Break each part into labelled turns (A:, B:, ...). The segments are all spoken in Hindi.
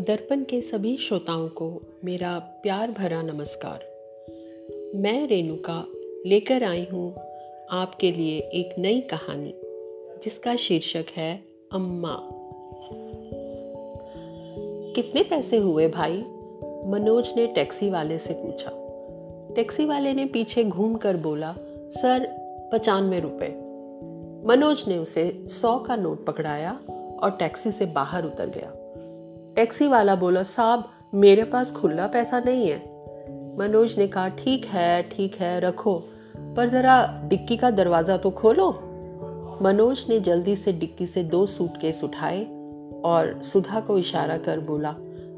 A: दर्पण के सभी श्रोताओं को मेरा प्यार भरा नमस्कार। मैं रेणुका लेकर आई हूँ आपके लिए एक नई कहानी, जिसका शीर्षक है अम्मा। कितने पैसे हुए भाई? मनोज ने टैक्सी वाले से पूछा। टैक्सी वाले ने पीछे घूम कर बोला, सर, पचानवे रुपए। मनोज ने उसे सौ का नोट पकड़ाया और टैक्सी से बाहर उतर गया। टैक्सी वाला बोला, साहब, मेरे पास खुला पैसा नहीं है। मनोज ने कहा, ठीक है ठीक है, रखो, पर जरा डिक्की का दरवाज़ा तो खोलो। मनोज ने जल्दी से डिक्की से दो सूटकेस उठाए और सुधा को इशारा कर बोला,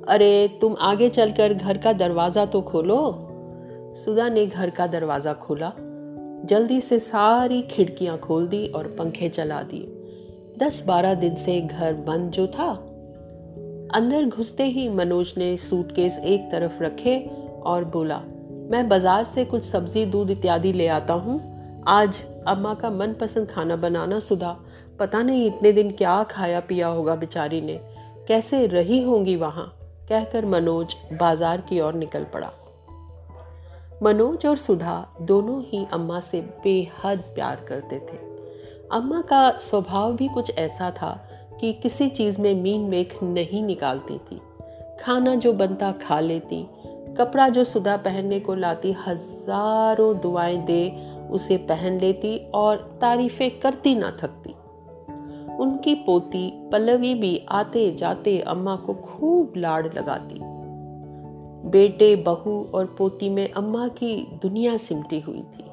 A: अरे, तुम आगे चलकर घर का दरवाज़ा तो खोलो। सुधा ने घर का दरवाज़ा खोला, जल्दी से सारी खिड़कियाँ खोल दी और पंखे चला दिए। दस बारह दिन से घर बंद जो था अंदर घुसते ही मनोज ने सूटकेस एक तरफ़ रखे और बोला, मैं बाज़ार से कुछ सब्ज़ी, दूध इत्यादि ले आता हूँ। आज अम्मा का मनपसंद खाना बनाना सुधा। पता नहीं इतने दिन क्या खाया पिया होगा बेचारी ने। कैसे रही होंगी वहाँ? कहकर मनोज बाज़ार की ओर निकल पड़ा। मनोज और सुधा दोनों ही अम्मा से बेहद प्यार करते थे। अम्मा का स्वभाव भी कुछ ऐसा था कि किसी चीज़ में मीन मेख नहीं निकालती थी। खाना जो बनता खा लेती, कपड़ा जो सुधा पहनने को लाती, हज़ारों दुआएँ दे उसे पहन लेती और तारीफें करती ना थकती। उनकी पोती पल्लवी भी आते जाते अम्मा को खूब लाड़ लगाती। बेटे, बहू और पोती में अम्मा की दुनिया सिमटी हुई थी।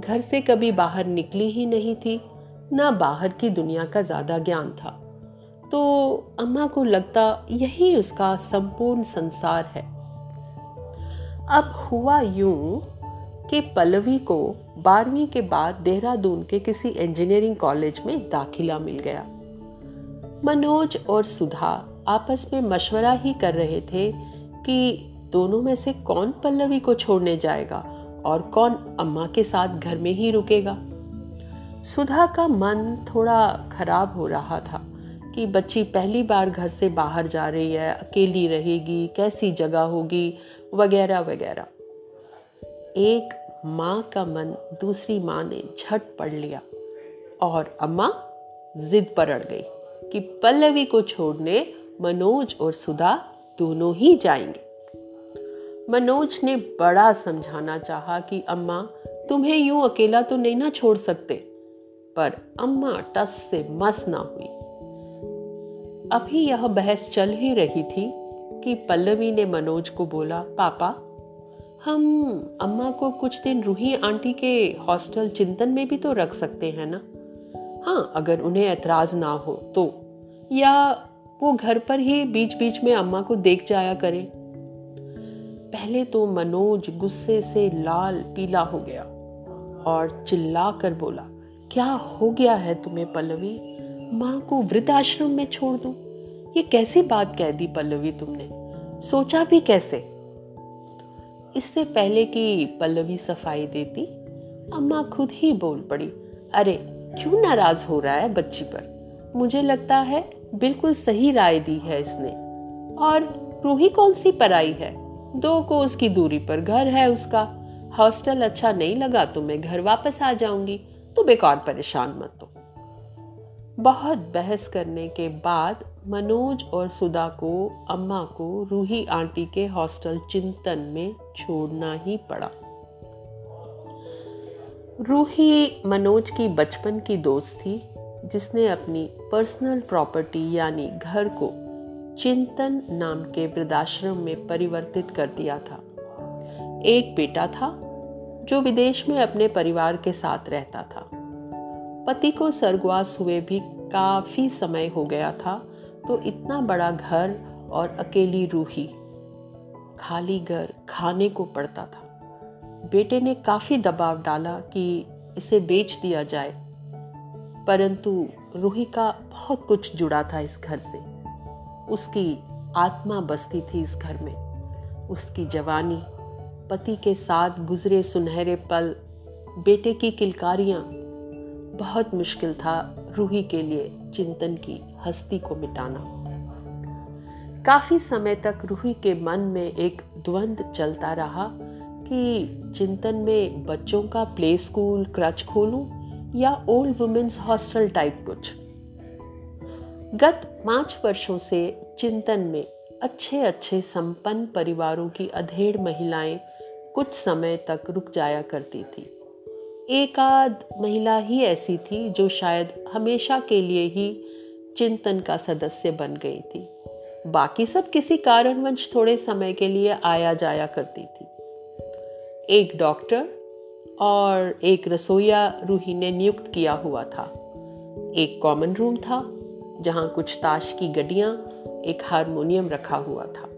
A: घर से कभी बाहर निकली ही नहीं थी ना बाहर की दुनिया का ज़्यादा ज्ञान था। तो अम्मा को लगता यही उसका संपूर्ण संसार है। अब हुआ यूँ कि पल्लवी को बारहवीं के बाद देहरादून के किसी इंजीनियरिंग कॉलेज में दाखिला मिल गया। मनोज और सुधा आपस में मशवरा ही कर रहे थे कि दोनों में से कौन पल्लवी को छोड़ने जाएगा और कौन अम्मा के साथ घर में ही रुकेगा। सुधा का मन थोड़ा खराब हो रहा था कि बच्ची पहली बार घर से बाहर जा रही है, अकेली रहेगी, कैसी जगह होगी, वगैरह वगैरह। एक माँ का मन दूसरी माँ ने झट पढ़ लिया और अम्मा जिद पर अड़ गई कि पल्लवी को छोड़ने मनोज और सुधा दोनों ही जाएँगे। मनोज ने बड़ा समझाना चाहा कि अम्मा, तुम्हें यूँ अकेला तो नहीं ना छोड़ सकते। पर अम्मा टस से मस ना हुई। अभी यह बहस चल ही रही थी कि पल्लवी ने मनोज को बोला, पापा, हम अम्मा को कुछ दिन रूही आंटी के हॉस्टल चिंतन में भी तो रख सकते हैं ना? हाँ अगर उन्हें ऐतराज ना हो तो। या वो घर पर ही बीच बीच में अम्मा को देख जाया करें? पहले तो मनोज गुस्से से लाल पीला हो गया और चिल्ला कर बोला क्या हो गया है तुम्हें, पल्लवी? माँ को वृद्धाश्रम में छोड़ दू। ये कैसी बात कह दी पल्लवी तुमने? सोचा भी कैसे? इससे पहले कि पल्लवी सफ़ाई देती, अम्मा खुद ही बोल पड़ी, अरे, क्यों नाराज़ हो रहा है बच्ची पर? मुझे लगता है बिल्कुल सही राय दी है इसने। और रूही कौन सी पराई है? दो को उसकी दूरी पर घर है उसका। हॉस्टल अच्छा नहीं लगा तो मैं घर वापस आ जाऊँगी। तो बेकार परेशान मत हो। बहुत बहस करने के बाद मनोज और सुधा को, अम्मा को, रूही आंटी के हॉस्टल चिंतन में छोड़ना ही पड़ा। रूही मनोज की बचपन की दोस्त थी, जिसने अपनी पर्सनल प्रॉपर्टी यानी घर को चिंतन नाम के वृद्धाश्रम में परिवर्तित कर दिया था। एक बेटा था, जो विदेश में अपने परिवार के साथ रहता था। पति को स्वर्गवास हुए भी काफ़ी समय हो गया था तो इतना बड़ा घर और अकेली रूही खाली घर खाने को पड़ता था। बेटे ने काफ़ी दबाव डाला कि इसे बेच दिया जाए, परंतु रूही का बहुत कुछ जुड़ा था इस घर से। उसकी आत्मा बसती थी इस घर में। उसकी जवानी, पति के साथ गुजरे सुनहरे पल, बेटे की किलकारियाँ बहुत मुश्किल था रूही के लिए चिंतन की हस्ती को मिटाना। काफ़ी समय तक रूही के मन में एक द्वंद चलता रहा कि चिंतन में बच्चों का प्ले स्कूल क्रच खोलूं या ओल्ड वुमेन्स हॉस्टल टाइप कुछ। गत पाँच वर्षों से चिंतन में अच्छे अच्छे संपन्न परिवारों की अधेड़ महिलाएँ कुछ समय तक रुक जाया करती थी। एक आध महिला ही ऐसी थी जो शायद हमेशा के लिए ही चिंतन का सदस्य बन गई थी। बाकी सब किसी कारणवंश थोड़े समय के लिए आया जाया करती थी। एक डॉक्टर और एक रसोईया रूही ने नियुक्त किया हुआ था। एक कॉमन रूम था, जहाँ कुछ ताश की गड्डियाँ, एक हारमोनियम रखा हुआ था।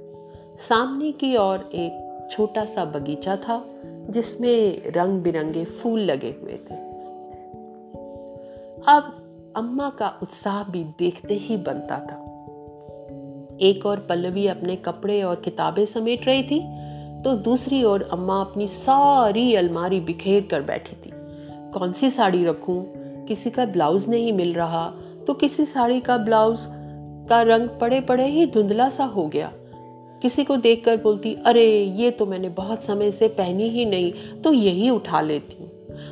A: सामने की ओर एक छोटा सा बगीचा था जिसमें रंग बिरंगे फूल लगे हुए थे। अब अम्मा का उत्साह भी देखते ही बनता था। एक और पल्लवी अपने कपड़े और किताबें समेट रही थी तो दूसरी ओर अम्मा अपनी सारी अलमारी बिखेर कर बैठी थी। कौन सी साड़ी रखूँ? किसी का ब्लाउज नहीं मिल रहा तो किसी साड़ी का ब्लाउज का रंग पड़े पड़े ही धुंधला सा हो गया। किसी को देखकर बोलती, अरे, ये तो मैंने बहुत समय से पहनी ही नहीं तो यही उठा लेती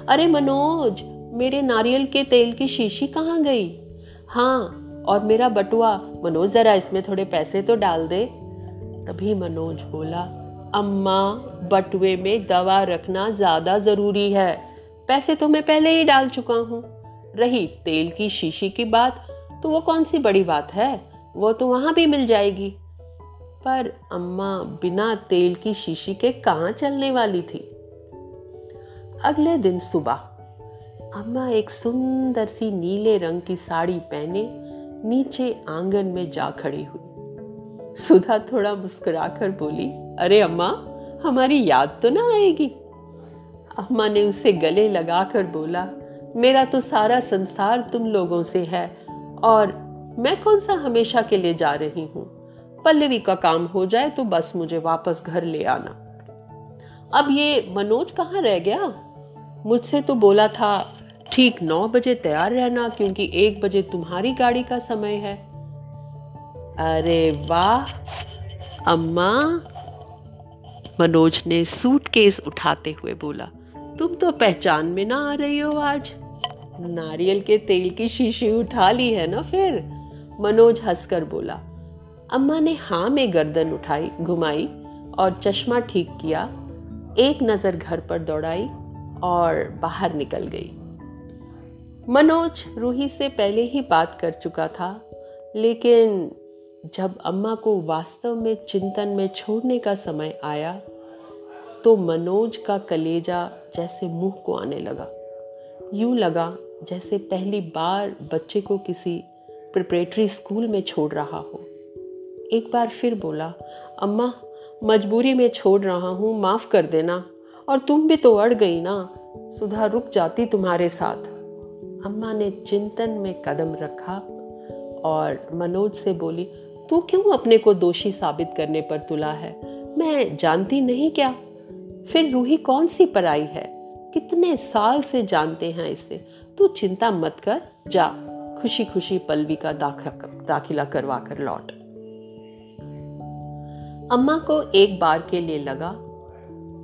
A: अरे, मनोज, मेरे नारियल के तेल की शीशी कहाँ गई? हाँ और मेरा बटुआ, मनोज, जरा इसमें थोड़े पैसे तो डाल दे। तभी मनोज बोला, अम्मा, बटुए में दवा रखना ज़्यादा ज़रूरी है। पैसे तो मैं पहले ही डाल चुका हूँ। रही, तेल की शीशी की बात तो वो कौन सी बड़ी बात है? वो तो वहाँ भी मिल जाएगी। पर अम्मा बिना तेल की शीशी के कहा चलने वाली थी? अगले दिन सुबह, अम्मा एक सुंदर सी नीले रंग की साड़ी पहने नीचे आँगन में जा खड़ी हुई। सुधा थोड़ा मुस्कुराकर बोली, अरे अम्मा, हमारी याद तो ना आएगी? अम्मा ने उसे गले लगाकर बोला, मेरा तो सारा संसार तुम लोगों से है और मैं कौन सा हमेशा के लिए जा रही हूँ? पल्लवी का काम हो जाए तो बस मुझे वापस घर ले आना। अब ये मनोज कहाँ रह गया? मुझसे तो बोला था, ठीक नौ बजे तैयार रहना क्योंकि एक बजे तुम्हारी गाड़ी का समय है। अरे वाह, अम्मा। मनोज ने सूटकेस उठाते हुए बोला, तुम तो पहचान में ना आ रही हो आज। नारियल के तेल की शीशी उठा ली है ना फिर? मनोज हंसकर बोला अम्मा ने हाँ में गर्दन उठाई, घुमाई और चश्मा ठीक किया। एक नज़र घर पर दौड़ाई और बाहर निकल गई। मनोज रूही से पहले ही बात कर चुका था, लेकिन जब अम्मा को वास्तव में चिंतन में छोड़ने का समय आया तो मनोज का कलेजा जैसे मुँह को आने लगा। यूँ लगा जैसे पहली बार बच्चे को किसी प्रिपरेटरी स्कूल में छोड़ रहा हो। एक बार फिर बोला, अम्मा, मजबूरी में छोड़ रहा हूँ, माफ़ कर देना। और तुम भी तो अड़ गई ना। सुधा रुक जाती तुम्हारे साथ। अम्मा ने चिंतन में कदम रखा और मनोज से बोली, तू क्यों अपने को दोषी साबित करने पर तुला है? मैं जानती नहीं क्या? फिर रूही कौन सी पराई है? कितने साल से जानते हैं इसे। तू चिंता मत कर, जा खुशी खुशी पलवी का दाखिला करवा कर लौट। अम्मा को एक बार के लिए लगा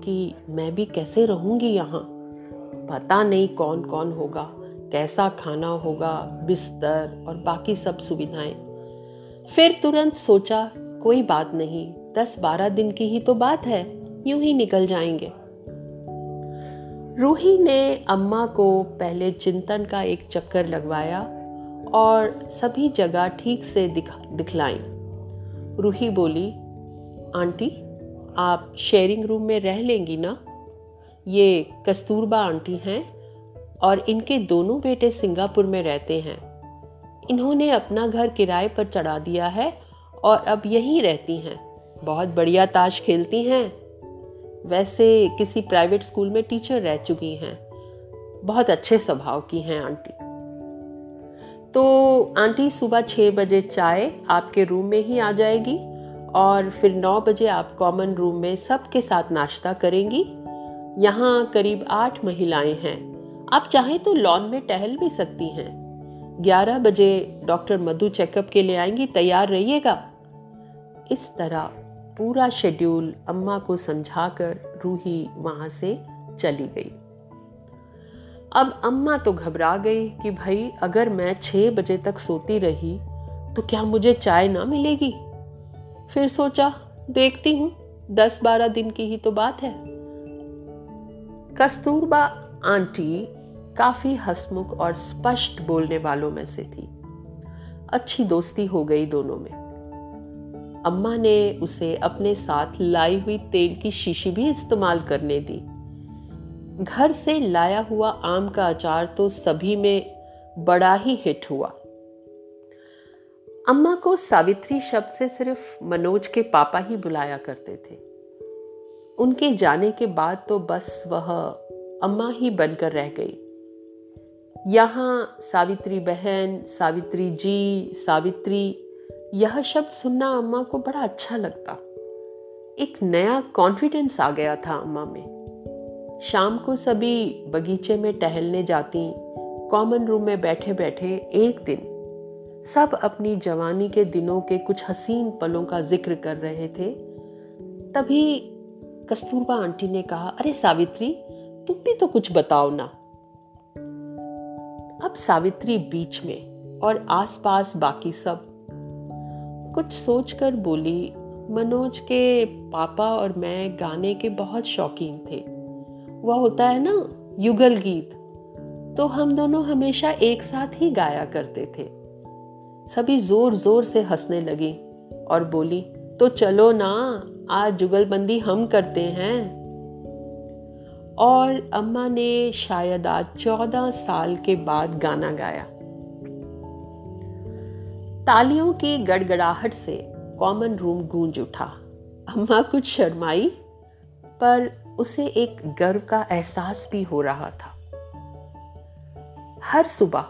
A: कि मैं भी कैसे रहूँगी यहाँ। पता नहीं कौन कौन होगा, कैसा खाना होगा, बिस्तर और बाकी सब सुविधाएँ। फिर तुरंत सोचा, कोई बात नहीं, दस बारह दिन की ही तो बात है, यूँ ही निकल जाएँगे। रूही ने अम्मा को पहले चिंतन का एक चक्कर लगवाया और सभी जगह ठीक से दिख दिखलाई। रूही बोली आंटी, आप शेयरिंग रूम में रह लेंगी ना? ये कस्तूरबा आंटी हैं और इनके दोनों बेटे सिंगापुर में रहते हैं। इन्होंने अपना घर किराए पर चढ़ा दिया है और अब यहीं रहती हैं। बहुत बढ़िया ताश खेलती हैं। वैसे किसी प्राइवेट स्कूल में टीचर रह चुकी हैं। बहुत अच्छे स्वभाव की हैं आंटी। तो आंटी सुबह छः बजे चाय आपके रूम में ही आ जाएगी? और फिर नौ बजे आप कॉमन रूम में सबके साथ नाश्ता करेंगी। यहाँ करीब आठ महिलाएँ हैं। आप चाहें तो लॉन में टहल भी सकती हैं। ग्यारह बजे डॉक्टर मधु चेकअप के लिए आएँगी। तैयार रहिएगा। इस तरह पूरा शेड्यूल अम्मा को समझाकर रूही वहाँ से चली गई। अब अम्मा तो घबरा गई कि भाई, अगर मैं छह बजे तक सोती रही तो क्या मुझे चाय ना मिलेगी? फिर सोचा, देखती हूँ, दस बारह दिन की ही तो बात है। कस्तूरबा आंटी काफ़ी हसमुख और स्पष्ट बोलने वालों में से थी। अच्छी दोस्ती हो गई दोनों में। अम्मा ने उसे अपने साथ लाई हुई तेल की शीशी भी इस्तेमाल करने दी। घर से लाया हुआ आम का अचार तो सभी में बड़ा ही हिट हुआ। अम्मा को सावित्री शब्द से सिर्फ़ मनोज के पापा ही बुलाया करते थे। उनके जाने के बाद तो बस वह अम्मा ही बनकर रह गई। यहाँ सावित्री बहन, सावित्री जी, सावित्री, यह शब्द सुनना अम्मा को बड़ा अच्छा लगता। एक नया कॉन्फिडेंस आ गया था अम्मा में। शाम को सभी बगीचे में टहलने जाती कॉमन रूम में बैठे बैठे एक दिन सब अपनी जवानी के दिनों के कुछ हसीन पलों का ज़िक्र कर रहे थे। तभी कस्तूरबा आंटी ने कहा, अरे सावित्री, तुम भी तो कुछ बताओ ना। अब सावित्री बीच में और आसपास बाकी सब। कुछ सोचकर बोली, मनोज के पापा और मैं गाने के बहुत शौकीन थे। वह होता है ना युगल गीत तो हम दोनों हमेशा एक साथ ही गाया करते थे। सभी ज़ोर ज़ोर से हंसने लगी और बोली तो चलो ना, आज जुगलबंदी हम करते हैं। और अम्मा ने शायद आज चौदह साल के बाद गाना गाया। तालियों की गड़गड़ाहट से कॉमन रूम गूंज उठा। अम्मा कुछ शर्माई, पर उसे एक गर्व का एहसास भी हो रहा था। हर सुबह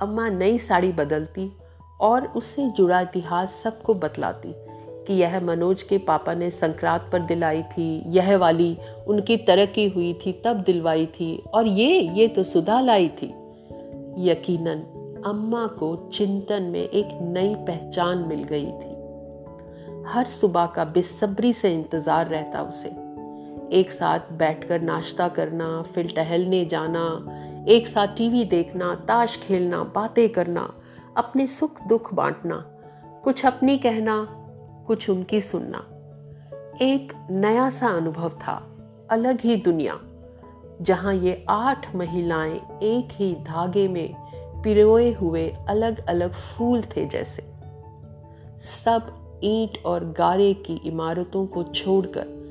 A: अम्मा नई साड़ी बदलती और उससे जुड़ा इतिहास सबको बतलाती कि यह मनोज के पापा ने संक्रांत पर दिलाई थी, यह वाली उनकी तरक्की हुई थी, तब दिलवाई थी और ये ये तो सुधा लाई थी। यकीनन, अम्मा को चिंतन में एक नई पहचान मिल गई थी। हर सुबह का बेसब्री से इंतज़ार रहता उसे। एक साथ बैठकर नाश्ता करना, फिर टहलने जाना, एक साथ टीवी देखना, ताश खेलना, बातें करना अपने सुख दुख बांटना, कुछ अपनी कहना, कुछ उनकी सुनना। एक नया सा अनुभव था, अलग ही दुनिया, जहाँ ये आठ महिलाएँ एक ही धागे में पिरोए हुए अलग अलग फूल थे जैसे। सब ईंट और गारे की इमारतों को छोड़कर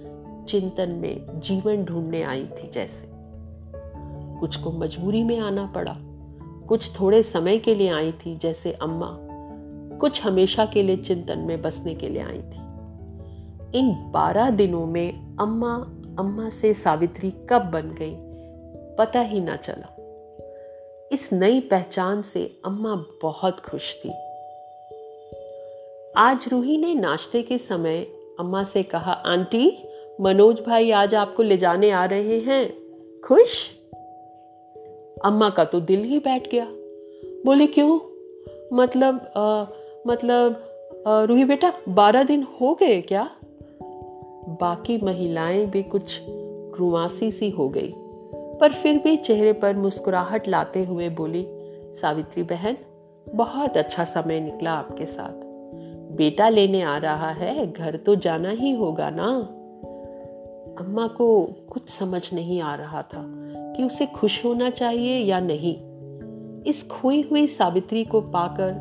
A: चिंतन में जीवन ढूँढने आई थी जैसे। कुछ को मजबूरी में आना पड़ा कुछ थोड़े समय के लिए आई थी जैसे अम्मा। कुछ हमेशा के लिए चिंतन में बसने के लिए आई थी। इन बारह दिनों में अम्मा अम्मा से सावित्री कब बन गई, पता ही ना चला। इस नई पहचान से अम्मा बहुत खुश थी। आज रूही ने नाश्ते के समय अम्मा से कहा, आंटी, मनोज भाई आज आपको ले जाने आ रहे हैं। खुश? अम्मा का तो दिल ही बैठ गया। बोले क्यों? मतलब आ, मतलब रूही बेटा बारह दिन हो गए क्या? बाकी महिलाएँ भी कुछ रुआसी सी हो गई। पर फिर भी चेहरे पर मुस्कुराहट लाते हुए बोली सावित्री बहन बहुत अच्छा समय निकला आपके साथ। बेटा लेने आ रहा है घर तो जाना ही होगा ना? अम्मा को कुछ समझ नहीं आ रहा था कि उसे खुश होना चाहिए या नहीं। इस खोई हुई सावित्री को पाकर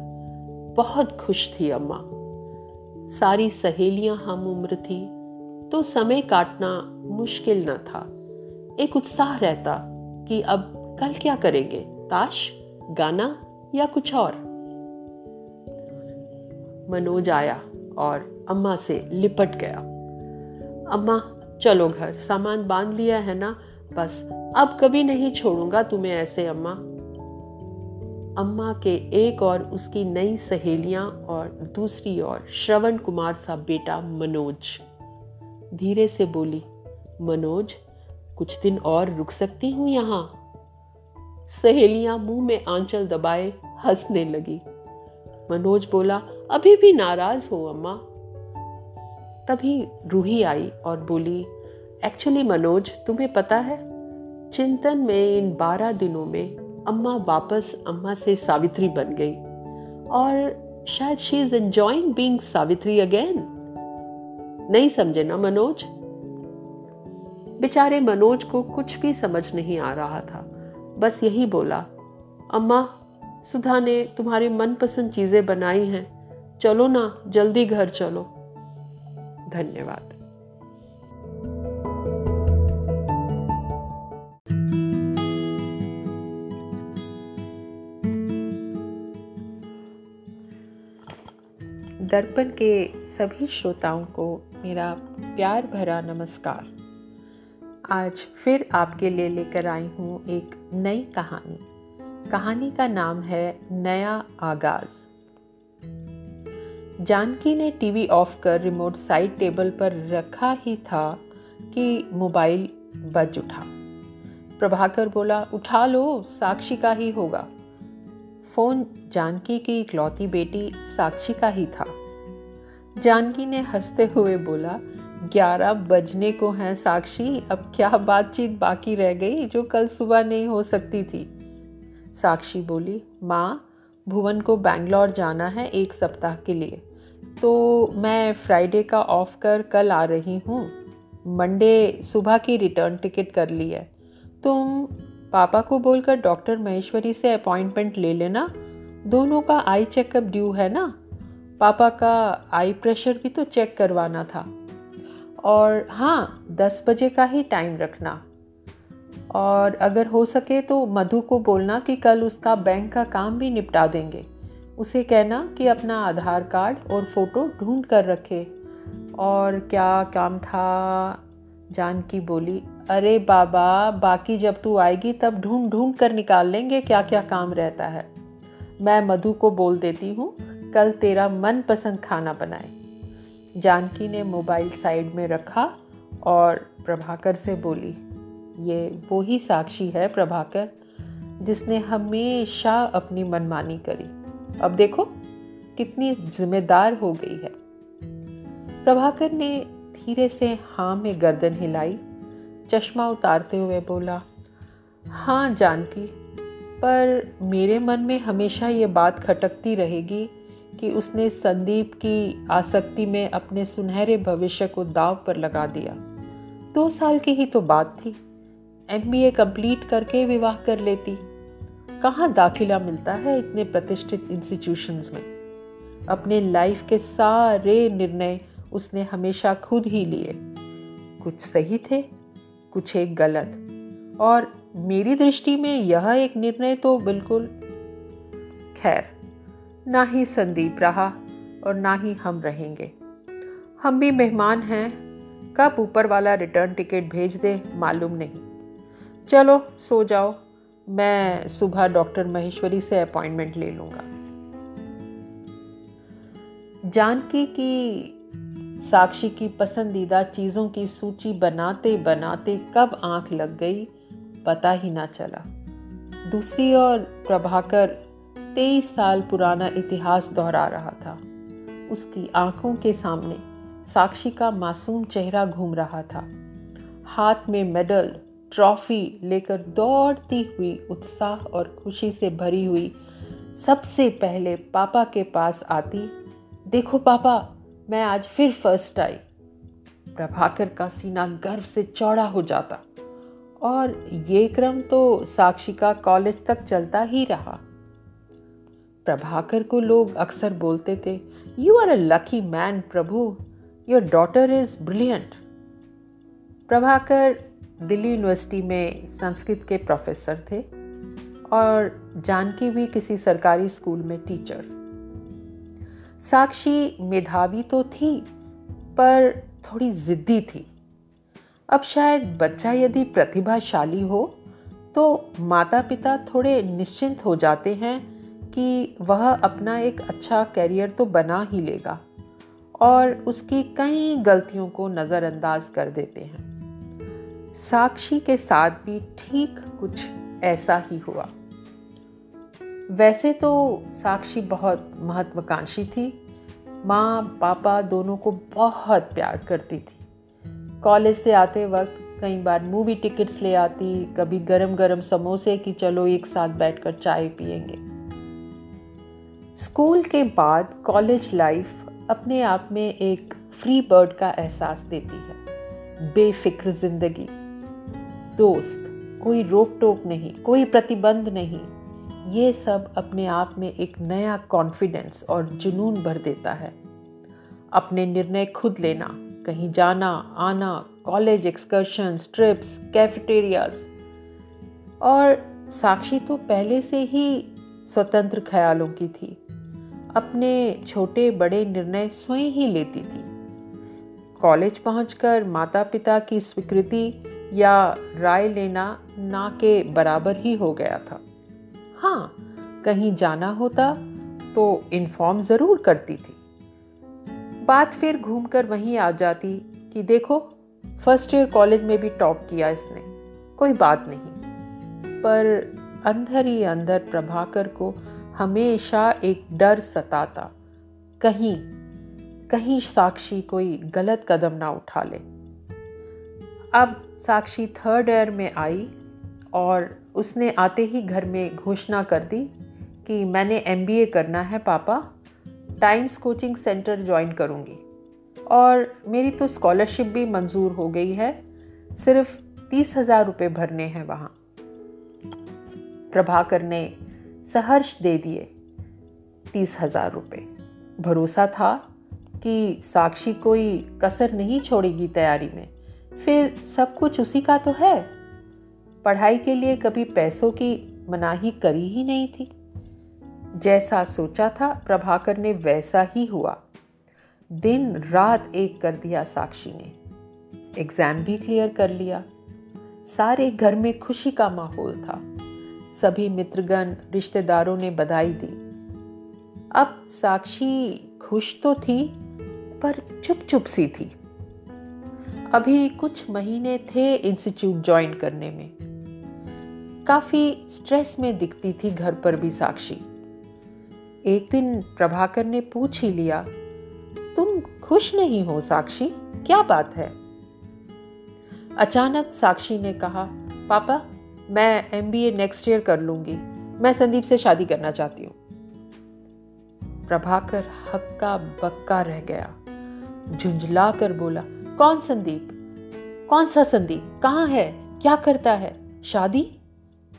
A: बहुत खुश थी अम्मा। सारी सहेलियाँ हम उम्र थी तो समय काटना मुश्किल न था। एक उत्साह रहता कि अब कल क्या करेंगे, ताश, गाना या कुछ और। मनोज आया और अम्मा से लिपट गया। अम्मा चलो घर, सामान बाँध लिया है ना? बस। अब कभी नहीं छोड़ूँगा तुम्हें ऐसे, अम्मा। अम्मा के एक और उसकी नई सहेलियाँ और दूसरी ओर श्रवण कुमार सा बेटा मनोज। धीरे से बोली, मनोज, कुछ दिन और रुक सकती हूँ यहाँ? सहेलियाँ मुँह में आंचल दबाए हंसने लगी। मनोज बोला, अभी भी नाराज़ हो, अम्मा। तभी रूही आई और बोली एक्चुअली मनोज, तुम्हें पता है, चिंतन में इन बारह दिनों में अम्मा वापस अम्मा से सावित्री बन गई और शायद she is enjoying being Savitri again नहीं समझे ना मनोज? बेचारे मनोज को कुछ भी समझ नहीं आ रहा था। बस यही बोला, अम्मा, सुधा ने तुम्हारी मनपसंद चीज़ें बनाई हैं। चलो ना, जल्दी घर चलो। धन्यवाद। दर्पण के सभी श्रोताओं को मेरा प्यार भरा नमस्कार। आज फिर आपके लिए लेकर आई हूँ एक नई कहानी। कहानी का नाम है नया आगाज़। जानकी ने टीवी ऑफ़ कर रिमोट साइड टेबल पर रखा ही था कि मोबाइल बज उठा। प्रभाकर बोला, उठा लो, साक्षी का ही होगा। फ़ोन जानकी की इकलौती बेटी साक्षी का ही था। जानकी ने हँसते हुए बोला, ग्यारह बजने को हैं साक्षी, अब क्या बातचीत बाकी रह गई जो कल सुबह नहीं हो सकती थी? साक्षी बोली, माँ, भुवन को बैंगलोर जाना है एक सप्ताह के लिए। तो मैं फ्राइडे का ऑफ़ कर कल आ रही हूँ। मंडे सुबह की रिटर्न टिकट कर ली है। तुम पापा को बोलकर डॉक्टर महेश्वरी से अपॉइंटमेंट ले लेना। दोनों का आई चेकअप ड्यू है ना? पापा का आई प्रेशर भी तो चेक करवाना था। और हाँ दस बजे का ही टाइम रखना। और अगर हो सके तो मधु को बोलना कि कल उसका बैंक का काम भी निपटा देंगे। उसे कहना कि अपना आधार कार्ड और फ़ोटो ढूंढ कर रखे। और क्या काम था? जानकी बोली, अरे बाबा, बाकी जब तू आएगी तब ढूंढ ढूंढ कर निकाल लेंगे क्या क्या काम रहता है। मैं मधु को बोल देती हूँ, कल तेरा मनपसंद खाना बनाए। जानकी ने मोबाइल साइड में रखा और प्रभाकर से बोली, ये वो ही साक्षी है प्रभाकर, जिसने हमेशा अपनी मनमानी करी। अब देखो कितनी जिम्मेदार हो गई है। प्रभाकर ने धीरे से हाँ में गर्दन हिलाई, चश्मा उतारते हुए बोला हाँ जानकी, पर मेरे मन में हमेशा ये बात खटकती रहेगी कि उसने संदीप की आसक्ति में अपने सुनहरे भविष्य को दाव पर लगा दिया। दो साल की ही तो बात थी। एम बी ए कंप्लीट करके विवाह कर लेती। कहाँ दाखिला मिलता है इतने प्रतिष्ठित इंस्टीट्यूशंस में? अपने लाइफ के सारे निर्णय उसने हमेशा खुद ही लिए। कुछ सही थे, कुछ एक गलत। और मेरी दृष्टि में यह एक निर्णय तो बिल्कुल खैर, ना ही संदीप रहा और ना ही हम रहेंगे। हम भी मेहमान हैं, कब ऊपर वाला रिटर्न टिकट भेज दे मालूम नहीं। चलो, सो जाओ। मैं सुबह डॉक्टर महेश्वरी से अपॉइंटमेंट ले लूँगा। जानकी की साक्षी की पसंदीदा चीज़ों की सूची बनाते बनाते कब आँख लग गई, पता ही ना चला। दूसरी ओर प्रभाकर तेईस साल पुराना इतिहास दोहरा रहा था। उसकी आँखों के सामने साक्षी का मासूम चेहरा घूम रहा था। हाथ में मेडल ट्रॉफी लेकर दौड़ती हुई उत्साह और खुशी से भरी हुई सबसे पहले पापा के पास आती, देखो पापा, मैं आज फिर फ़र्स्ट आई। प्रभाकर का सीना गर्व से चौड़ा हो जाता और ये क्रम तो साक्षी का कॉलेज तक चलता ही रहा। प्रभाकर को लोग अक्सर बोलते थे you are a lucky man Prabhu. Your daughter is brilliant Prabhakar Delhi university में संस्कृत के प्रोफेसर थे और जानकी भी किसी सरकारी स्कूल में टीचर साक्षी मेधावी तो थी, पर थोड़ी जिद्दी थी। अब शायद बच्चा यदि प्रतिभाशाली हो तो माता पिता थोड़े निश्चिंत हो जाते हैं कि वह अपना एक अच्छा करियर तो बना ही लेगा और उसकी कई गलतियों को नज़रअंदाज कर देते हैं। साक्षी के साथ भी ठीक कुछ ऐसा ही हुआ। वैसे तो साक्षी बहुत महत्वाकांक्षी थी। माँ, पापा दोनों को बहुत प्यार करती थी। कॉलेज से आते वक्त कई बार मूवी टिकट्स ले आती, कभी गरम गरम समोसे कि चलो एक साथ बैठकर चाय पियेंगे। स्कूल के बाद कॉलेज लाइफ अपने आप में एक फ्री बर्ड का एहसास देती है। बेफिक्र ज़िंदगी। दोस्त, कोई रोक टोक नहीं, कोई प्रतिबंध नहीं। ये सब अपने आप में एक नया कॉन्फिडेंस और जुनून भर देता है। अपने निर्णय खुद लेना, कहीं जाना, आना कॉलेज एक्सकर्शन ट्रिप्स कैफेटेरियाज और साक्षी तो पहले से ही स्वतंत्र ख्यालों की थी। अपने छोटे बड़े निर्णय स्वयं ही लेती थी। कॉलेज पहुंचकर माता पिता की स्वीकृति या राय लेना ना के बराबर ही हो गया था। हाँ कहीं जाना होता तो इन्फॉर्म ज़रूर करती थी। बात फिर घूमकर वहीं आ जाती कि देखो फ़र्स्ट ईयर कॉलेज में भी टॉप किया इसने, कोई बात नहीं। पर अंदर ही अंदर प्रभाकर को हमेशा एक डर सताता, कहीं कहीं साक्षी कोई गलत कदम ना उठा ले। अब साक्षी थर्ड ईयर में आई और उसने आते ही घर में घोषणा कर दी कि मैंने एमबीए करना है पापा टाइम्स कोचिंग सेंटर ज्वाइन करूँगी। और मेरी तो स्कॉलरशिप भी मंजूर हो गई है, सिर्फ़ तीस हज़ार रुपये भरने हैं वहाँ। प्रभाकर ने सहर्ष दे दिए तीस हज़ार रुपये भरोसा था कि साक्षी कोई कसर नहीं छोड़ेगी तैयारी में। फिर सब कुछ उसी का तो है। पढ़ाई के लिए कभी पैसों की मनाही करी ही नहीं थी। जैसा सोचा था प्रभाकर ने वैसा ही हुआ। दिन रात एक कर दिया साक्षी ने। एग्ज़ाम भी क्लियर कर लिया। सारे घर में खुशी का माहौल था। सभी मित्रगण, रिश्तेदारों ने बधाई दी। अब साक्षी खुश तो थी, पर चुप चुप सी थी। अभी कुछ महीने थे इंस्टीट्यूट ज्वाइन करने में। काफ़ी स्ट्रेस में दिखती थी घर पर भी साक्षी। एक दिन प्रभाकर ने पूछ ही लिया, तुम खुश नहीं हो साक्षी? क्या बात है? अचानक साक्षी ने कहा, पापा, मैं M B A next year कर लूँगी। मैं संदीप से शादी करना चाहती हूँ. प्रभाकर हक्का बक्का रह गया। झुंझला कर बोला कौन संदीप? कौन सा संदीप? कहाँ है? क्या करता है? शादी?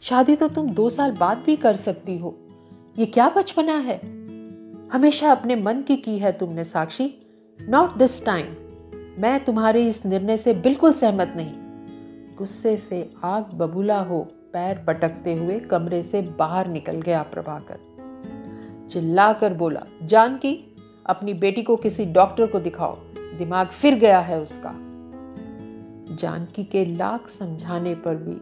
A: शादी तो तुम दो साल बाद भी कर सकती हो। ये क्या बचपना है? हमेशा अपने मन की की है तुमने साक्षी। नॉट दिस टाइम मैं तुम्हारे इस निर्णय से बिल्कुल सहमत नहीं। गुस्से से आग बबूला हो पैर पटकते हुए कमरे से बाहर निकल गया प्रभाकर। चिल्लाकर बोला, जानकी, अपनी बेटी को किसी डॉक्टर को दिखाओ। दिमाग फिर गया है उसका। जानकी के लाख समझाने पर भी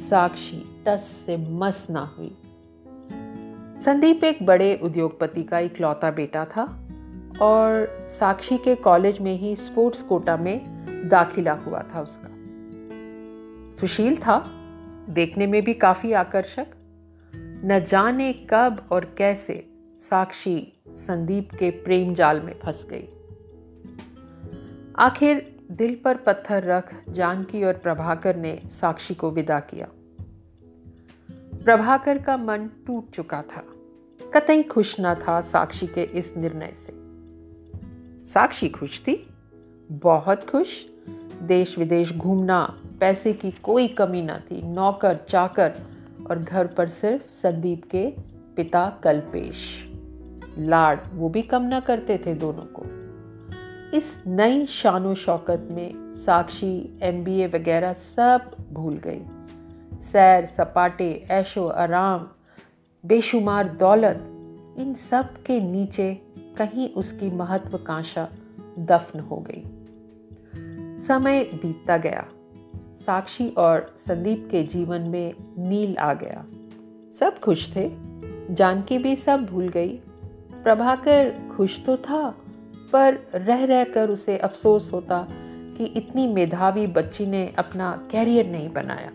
A: साक्षी टस से मस ना हुई। संदीप एक बड़े उद्योगपति का इकलौता बेटा था और साक्षी के कॉलेज में ही स्पोर्ट्स कोटा में दाखिला हुआ था उसका। सुशील था, देखने में भी काफ़ी आकर्षक। न जाने कब और कैसे साक्षी संदीप के प्रेम जाल में फंस गई। आखिर दिल पर पत्थर रख जानकी और प्रभाकर ने साक्षी को विदा किया। प्रभाकर का मन टूट चुका था। कतई खुश ना था साक्षी के इस निर्णय से। साक्षी खुश थी? बहुत खुश। देश विदेश घूमना, पैसे की कोई कमी ना थी। नौकर, चाकर और घर पर सिर्फ़ संदीप के पिता कल्पेश। लाड, वो भी कम ना करते थे दोनों को। इस नई शानो शौकत में साक्षी एमबीए वगैरह सब भूल गई। सैर, सपाटे, ऐशो, आराम, बेशुमार दौलत, इन सब के नीचे कहीं उसकी महत्वाकांक्षा दफन हो गई। समय बीतता गया। साक्षी और संदीप के जीवन में नील आ गया। सब खुश थे। जानकी भी सब भूल गई। प्रभाकर खुश तो था पर रह रहकर उसे अफसोस होता कि इतनी मेधावी बच्ची ने अपना कैरियर नहीं बनाया।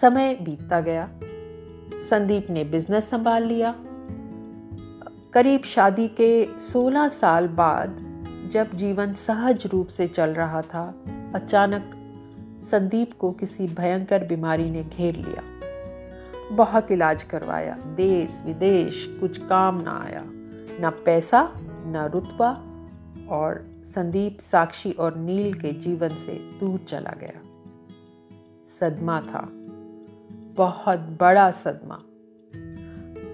A: समय बीतता गया। संदीप ने बिज़नेस संभाल लिया। करीब शादी के 16 साल बाद जब जीवन सहज रूप से चल रहा था, अचानक संदीप को किसी भयंकर बीमारी ने घेर लिया। बहुत इलाज करवाया। देश विदेश कुछ काम ना आया। ना पैसा ना रुतबा और संदीप, साक्षी और नील के जीवन से दूर चला गया। सदमा था, बहुत बड़ा सदमा।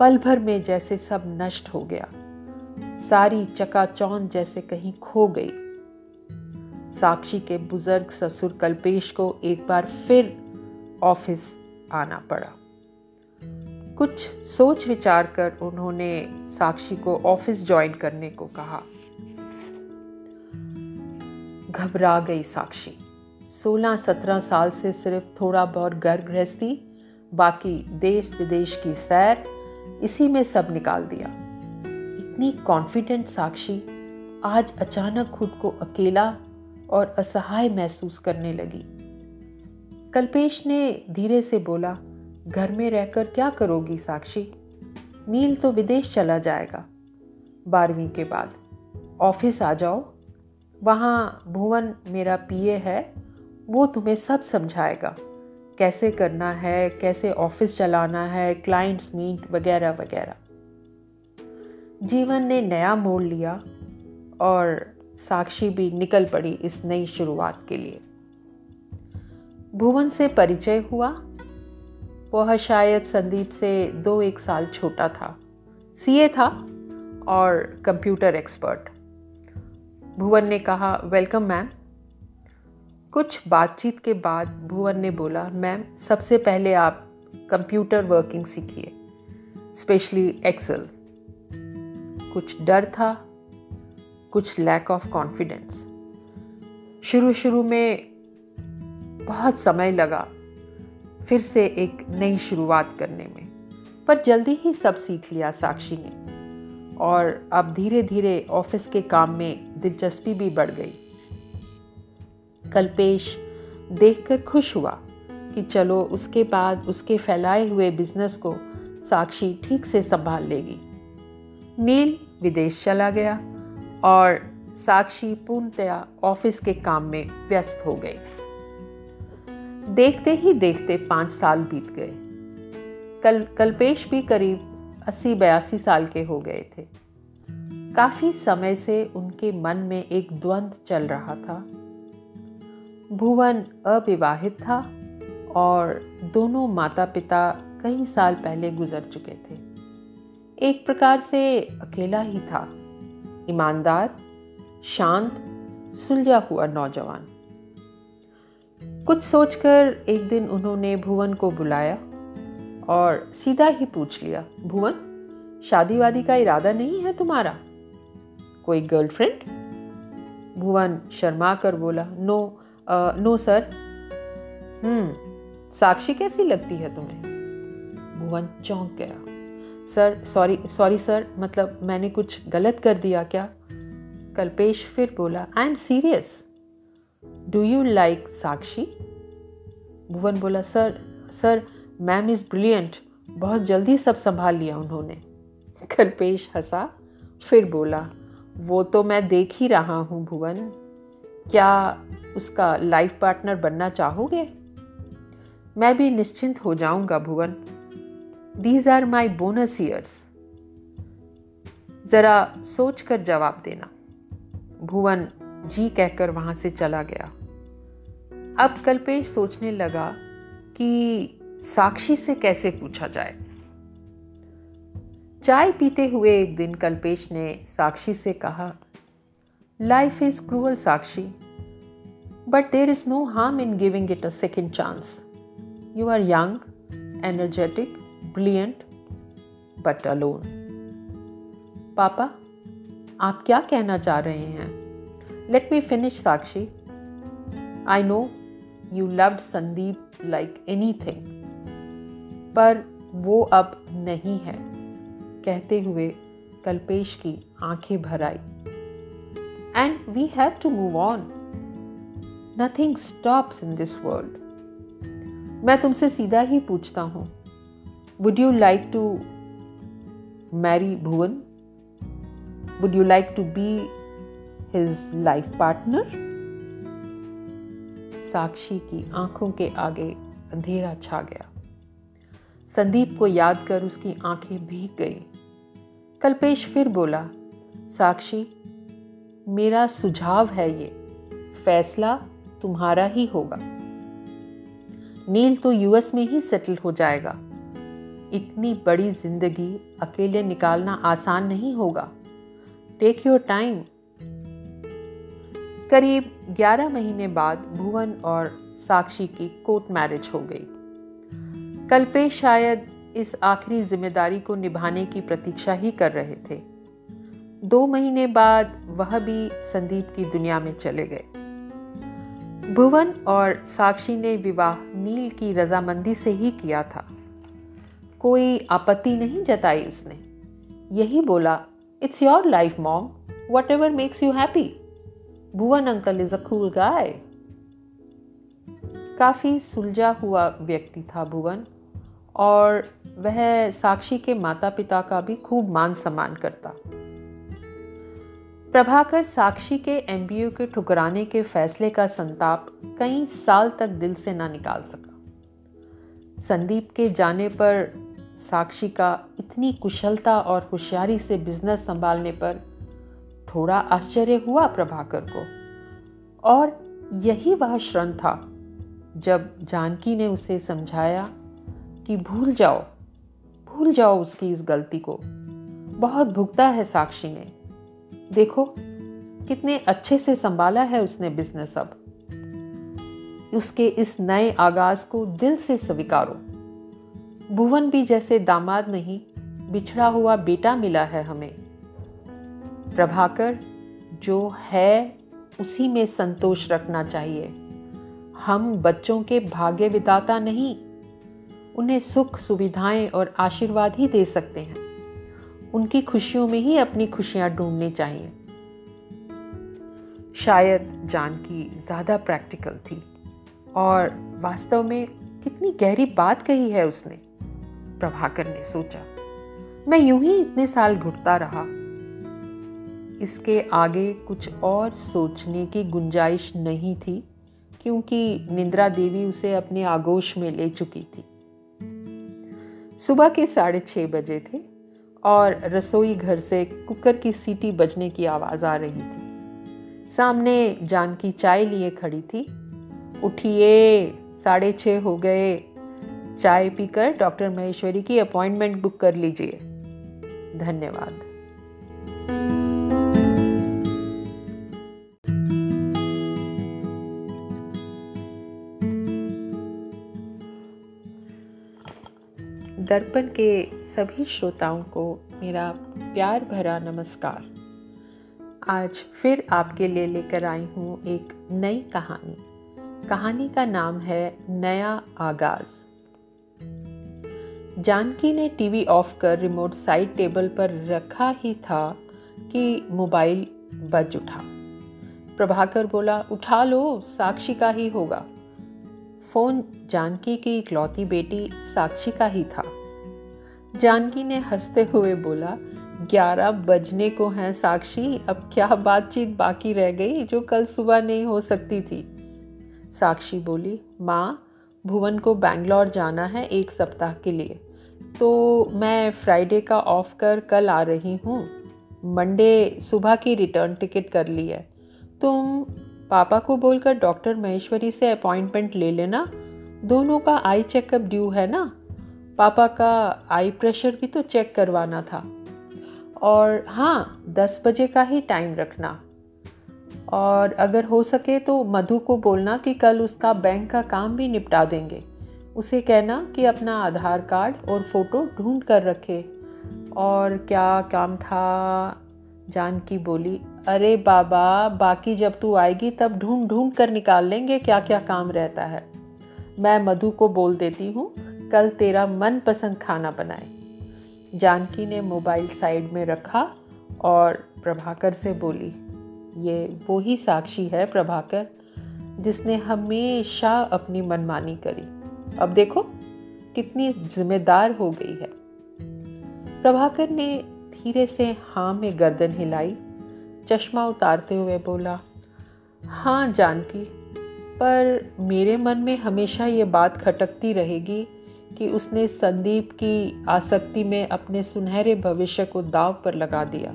A: पल भर में जैसे सब नष्ट हो गया। सारी चकाचौंध जैसे कहीं खो गई। साक्षी के बुज़ुर्ग ससुर कल्पेश को एक बार फिर ऑफ़िस आना पड़ा। कुछ सोच विचार कर उन्होंने साक्षी को ऑफ़िस ज्वाइन करने को कहा। घबरा गई साक्षी। 16-17 साल से सिर्फ़ थोड़ा बहुत घर गृहस्थी बाकी देश विदेश की सैर, इसी में सब निकाल दिया। इतनी कॉन्फिडेंट साक्षी आज अचानक खुद को अकेला और असहाय महसूस करने लगी। कल्पेश ने धीरे से बोला घर में रहकर क्या करोगी साक्षी? नील तो विदेश चला जाएगा। बारहवीं के बाद। ऑफ़िस आ जाओ। वहाँ भुवन मेरा पीए है, वो तुम्हें सब समझाएगा। कैसे करना है, कैसे ऑफ़िस चलाना है क्लाइंट्स मीट वगैरह वगैरह। जीवन ने नया मोड़ लिया और साक्षी भी निकल पड़ी इस नई शुरुआत के लिए। भुवन से परिचय हुआ। वह शायद संदीप से दो एक साल छोटा था। सीए था और कंप्यूटर एक्सपर्ट। भुवन ने कहा, वेलकम मैम। कुछ बातचीत के बाद भुवन ने बोला, मैम, सबसे पहले आप कंप्यूटर वर्किंग सीखिए, स्पेशली एक्सेल। कुछ डर था, कुछ लैक ऑफ़ कॉन्फिडेंस शुरू शुरू में बहुत समय लगा। फिर से एक नई शुरुआत करने में। पर जल्दी ही सब सीख लिया साक्षी ने। और अब धीरे धीरे ऑफ़िस के काम में दिलचस्पी भी बढ़ गई। कल्पेश देखकर खुश हुआ कि चलो उसके बाद उसके फैलाए हुए बिज़नेस को साक्षी ठीक से संभाल लेगी। नील विदेश चला गया और साक्षी पूर्णतया ऑफ़िस के काम में व्यस्त हो गई। देखते ही देखते पाँच साल बीत गए। कल, कल्पेश भी करीब अस्सी बयासी साल के हो गए थे। काफ़ी समय से उनके मन में एक द्वंद्व चल रहा था। भुवन अविवाहित था और दोनों माता पिता कई साल पहले गुजर चुके थे। एक प्रकार से अकेला ही था। ईमानदार, शांत, सुलझा हुआ नौजवान। कुछ सोचकर एक दिन उन्होंने भुवन को बुलाया और सीधा ही पूछ लिया भुवन शादी वादी का इरादा नहीं है तुम्हारा? कोई गर्लफ्रेंड भुवन शर्मा कर बोला no ah, no sir hmm Sakshi कैसी लगती है तुम्हें? भुवन चौंक गया सर सॉरी सॉरी सर मतलब मैंने कुछ गलत कर दिया क्या? कल्पेश फिर बोला I am serious do you like Sakshi Bhuvan बोला, sir sir ma'am is brilliant बहुत जल्दी सब संभाल लिया उन्होंने. कल्पेश हंसा, फिर बोला, वो तो मैं देख ही रहा हूँ भुवन. क्या उसका लाइफ पार्टनर बनना चाहोगे? मैं भी निश्चिंत हो जाऊँगा Bhuvan. These are my bonus years जरा सोच कर जवाब देना। भुवन जी कहकर वहाँ से चला गया। अब कल्पेश सोचने लगा कि साक्षी से कैसे पूछा जाए। चाय पीते हुए एक दिन कल्पेश ने साक्षी से कहा life is cruel Sakshi but there is no harm in giving it a second chance you are young energetic brilliant but alone पापा, आप क्या कहना चाह रहे हैं? Let me finish Sakshi. I know you love Sandeep like anything पर वो अब नहीं है। कहते हुए कल्पेश की आँखें भर आई। And we have to move on nothing stops in this world मैं तुमसे सीधा ही पूछता हूँ। Would you like to marry Bhuvan? Would you like to be his life partner Sakshi की आँखों के आगे अंधेरा छा गया। संदीप को याद कर उसकी आँखें भीग गई। कल्पेश फिर बोला, साक्षी, मेरा सुझाव है ये, फैसला तुम्हारा ही होगा। नील तो यूएस में ही सेटल हो जाएगा। इतनी बड़ी ज़िंदगी अकेले निकालना आसान नहीं होगा। टेक योर टाइम करीब 11 महीने बाद भुवन और साक्षी की कोर्ट मैरिज हो गई। कल्पे शायद इस आखिरी ज़िम्मेदारी को निभाने की प्रतीक्षा ही कर रहे थे। दो महीने बाद वह भी संदीप की दुनिया में चले गए। भुवन और साक्षी ने विवाह नील की रजामंदी से ही किया था। कोई आपत्ति नहीं जताई उसने। यही बोला it's your life mom whatever makes you happy Bhuvan uncle is a cool guy काफ़ी सुलझा हुआ व्यक्ति था भुवन, और वह साक्षी के माता पिता का भी खूब मान सम्मान करता। प्रभाकर साक्षी के एमबीए के ठुकराने के फैसले का संताप कई साल तक दिल से ना निकाल सका। संदीप के जाने पर साक्षी का इतनी कुशलता और होशियारी से बिज़नेस संभालने पर थोड़ा आश्चर्य हुआ प्रभाकर को। और यही वह क्षण था जब जानकी ने उसे समझाया कि भूल जाओ भूल जाओ उसकी इस गलती को। बहुत भुगता है साक्षी ने। देखो, कितने अच्छे से संभाला है उसने बिज़नेस अब। उसके इस नए आगाज़ को दिल से स्वीकारो। भुवन भी जैसे दामाद नहीं, बिछड़ा हुआ बेटा मिला है हमें। प्रभाकर, जो है, उसी में संतोष रखना चाहिए। हम बच्चों के भाग्य विदाता नहीं। उन्हें सुख, सुविधाएँ और आशीर्वाद ही दे सकते हैं। उनकी खुशियों में ही अपनी खुशियाँ ढूंढनी चाहिए। शायद जानकी ज़्यादा प्रैक्टिकल थी और वास्तव में कितनी गहरी बात कही है उसने। प्रभाकर ने सोचा, मैं यूँ ही इतने साल घुटता रहा। इसके आगे कुछ और सोचने की गुंजाइश नहीं थी, क्योंकि निंद्रा देवी उसे अपने आगोश में ले चुकी थी। सुबह के साढ़े छः बजे थे और रसोई घर से कुकर की सीटी बजने की आवाज़ आ रही थी। सामने जानकी चाय लिए खड़ी थी। उठिए, साढ़े छः हो गए। चाय पीकर डॉक्टर महेश्वरी की अपॉइंटमेंट बुक कर लीजिए। धन्यवाद। दर्पण के सभी श्रोताओं को मेरा प्यार भरा नमस्कार। आज फिर आपके लिए लेकर आई हूँ एक नई कहानी। कहानी का नाम है नया आगाज़। जानकी ने टीवी ऑफ़ कर रिमोट साइड टेबल पर रखा ही था कि मोबाइल बज उठा। प्रभाकर बोला, उठा लो, साक्षी का ही होगा। फ़ोन जानकी की इकलौती बेटी साक्षी का ही था। जानकी ने हँसते हुए बोला, ग्यारह बजने को हैं साक्षी, अब क्या बातचीत बाकी रह गई जो कल सुबह नहीं हो सकती थी? साक्षी बोली, माँ, भुवन को बैंगलोर जाना है एक सप्ताह के लिए तो मैं फ्राइडे का ऑफ़ कर कल आ रही हूँ। मंडे सुबह की रिटर्न टिकट कर ली है। तुम पापा को बोलकर डॉक्टर महेश्वरी से अपॉइंटमेंट ले लेना। दोनों का आई चेकअप ड्यू है ना? पापा का आई प्रेशर भी तो चेक करवाना था। और हाँ दस बजे का ही टाइम रखना। और अगर हो सके तो मधु को बोलना कि कल उसका बैंक का काम भी निपटा देंगे। उसे कहना कि अपना आधार कार्ड और फ़ोटो ढूंढ कर रखे। और क्या काम था? जानकी बोली अरे बाबा, बाकी जब तू आएगी, तब ढूंढ ढूंढ कर निकाल लेंगे क्या क्या काम रहता है। मैं मधु को बोल देती हूँ, कल तेरा मनपसंद खाना बनाए। जानकी ने मोबाइल साइड में रखा और प्रभाकर से बोली, ये वो ही साक्षी है प्रभाकर, जिसने हमेशा अपनी मनमानी करी। अब देखो, कितनी जिम्मेदार हो गई है। प्रभाकर ने धीरे से हाँ में गर्दन हिलाई चश्मा उतारते हुए बोला हाँ जानकी, पर मेरे मन में हमेशा ये बात खटकती रहेगी कि उसने संदीप की आसक्ति में अपने सुनहरे भविष्य को दाव पर लगा दिया।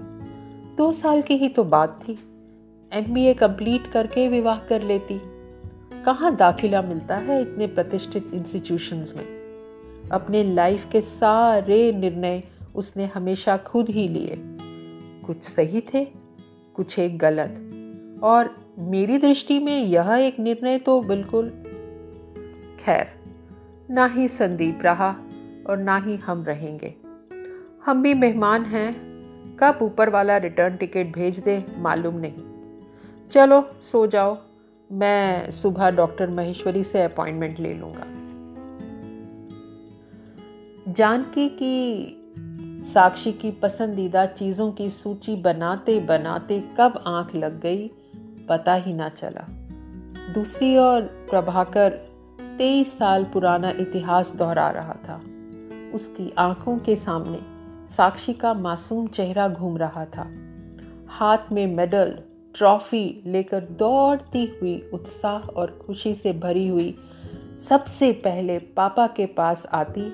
A: दो साल की ही तो बात थी। एम बी ए कंप्लीट करके विवाह कर लेती। कहाँ दाखिला मिलता है इतने प्रतिष्ठित इंस्टीट्यूशंस में? अपने लाइफ के सारे निर्णय उसने हमेशा खुद ही लिए। कुछ सही थे? कुछ एक गलत। और मेरी दृष्टि में यह एक निर्णय तो बिल्कुल खैर, ना ही संदीप रहा और ना ही हम रहेंगे। हम भी मेहमान हैं, कब ऊपर वाला रिटर्न टिकट भेज दे मालूम नहीं। चलो, सो जाओ, मैं सुबह डॉक्टर महेश्वरी से अपॉइंटमेंट ले लूँगा। जानकी की साक्षी की पसंदीदा चीज़ों की सूची बनाते बनाते कब आँख लग गई, पता ही ना चला। दूसरी ओर प्रभाकर तेईस साल पुराना इतिहास दोहरा रहा था। उसकी आँखों के सामने साक्षी का मासूम चेहरा घूम रहा था। हाथ में मेडल, ट्रॉफी लेकर दौड़ती हुई उत्साह और खुशी से भरी हुई सबसे पहले पापा के पास आती,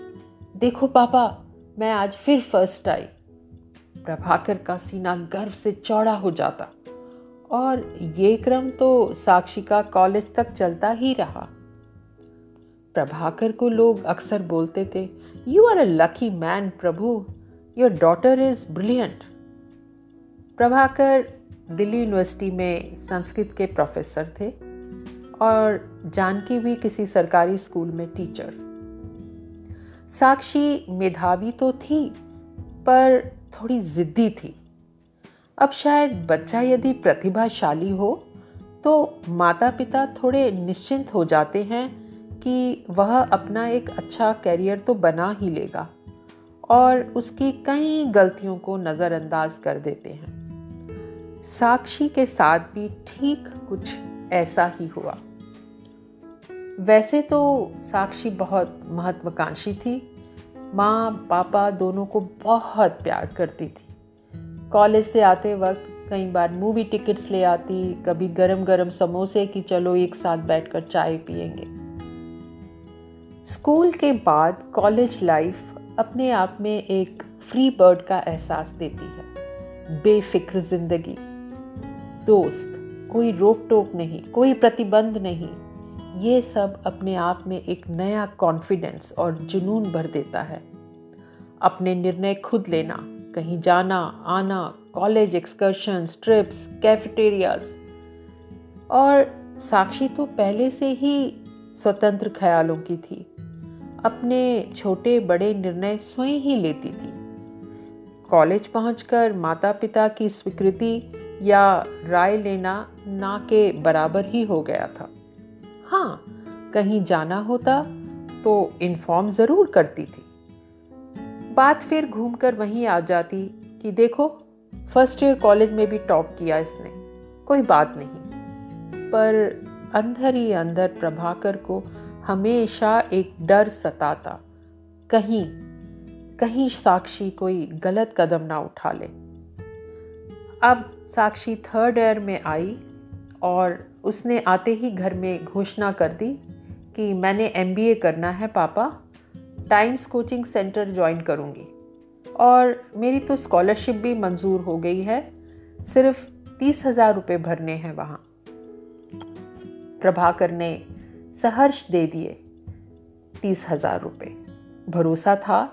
A: देखो पापा मैं आज फिर फ़र्स्ट आई। प्रभाकर का सीना गर्व से चौड़ा हो जाता। और ये क्रम तो साक्षी का कॉलेज तक चलता ही रहा। प्रभाकर को लोग अक्सर बोलते थे you are a lucky man Prabhu. Your daughter is brilliant Prabhakar Delhi university में संस्कृत के प्रोफेसर थे और जानकी भी किसी सरकारी स्कूल में टीचर साक्षी मेधावी तो थी, पर थोड़ी जिद्दी थी। अब शायद बच्चा यदि प्रतिभाशाली हो तो माता पिता थोड़े निश्चिंत हो जाते हैं कि वह अपना एक अच्छा कैरियर तो बना ही लेगा और उसकी कई गलतियों को नज़रअंदाज कर देते हैं। साक्षी के साथ भी ठीक कुछ ऐसा ही हुआ। वैसे तो साक्षी बहुत महत्वाकांक्षी थी। माँ, पापा दोनों को बहुत प्यार करती थी। कॉलेज से आते वक्त कई बार मूवी टिकट्स ले आती, कभी गरम गरम समोसे कि चलो एक साथ बैठकर चाय पियेंगे। स्कूल के बाद कॉलेज लाइफ अपने आप में एक फ्री बर्ड का एहसास देती है। बेफिक्र ज़िंदगी। दोस्त, कोई रोक टोक नहीं, कोई प्रतिबंध नहीं। ये सब अपने आप में एक नया कॉन्फिडेंस और जुनून भर देता है। अपने निर्णय खुद लेना, कहीं जाना, आना कॉलेज एक्सकर्शन ट्रिप्स कैफेटेरियाज और साक्षी तो पहले से ही स्वतंत्र ख्यालों की थी। अपने छोटे बड़े निर्णय स्वयं ही लेती थी। कॉलेज पहुंचकर माता पिता की स्वीकृति या राय लेना ना के बराबर ही हो गया था। हाँ कहीं जाना होता तो इन्फॉर्म ज़रूर करती थी। बात फिर घूमकर वहीं आ जाती कि देखो फ़र्स्ट ईयर कॉलेज में भी टॉप किया इसने, कोई बात नहीं। पर अंदर ही अंदर प्रभाकर को हमेशा एक डर सताता, कहीं कहीं साक्षी कोई गलत कदम ना उठा ले। अब साक्षी थर्ड ईयर में आई और उसने आते ही घर में घोषणा कर दी कि मैंने एमबीए करना है पापा टाइम्स कोचिंग सेंटर ज्वाइन करूँगी। और मेरी तो स्कॉलरशिप भी मंजूर हो गई है, सिर्फ़ तीस हज़ार रुपये भरने हैं वहाँ। प्रभाकर ने सहर्ष दे दिए तीस हज़ार रुपये। भरोसा था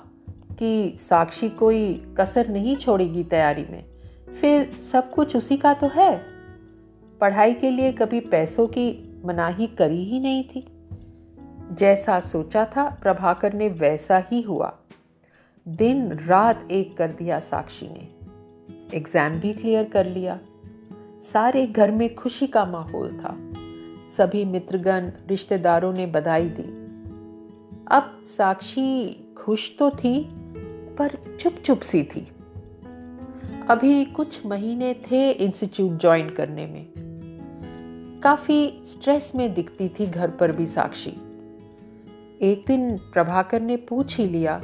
A: कि साक्षी कोई कसर नहीं छोड़ेगी तैयारी में। फिर सब कुछ उसी का तो है। पढ़ाई के लिए कभी पैसों की मनाही करी ही नहीं थी। जैसा सोचा था, प्रभाकर ने वैसा ही हुआ। दिन रात एक कर दिया साक्षी ने। एग्ज़ाम भी क्लियर कर लिया। सारे घर में खुशी का माहौल था। सभी मित्रगण, रिश्तेदारों ने बधाई दी। अब साक्षी खुश तो थी, पर चुप चुप सी थी। अभी कुछ महीने थे इंस्टीट्यूट ज्वाइन करने में। काफ़ी स्ट्रेस में दिखती थी घर पर भी साक्षी। एक दिन प्रभाकर ने पूछ ही लिया,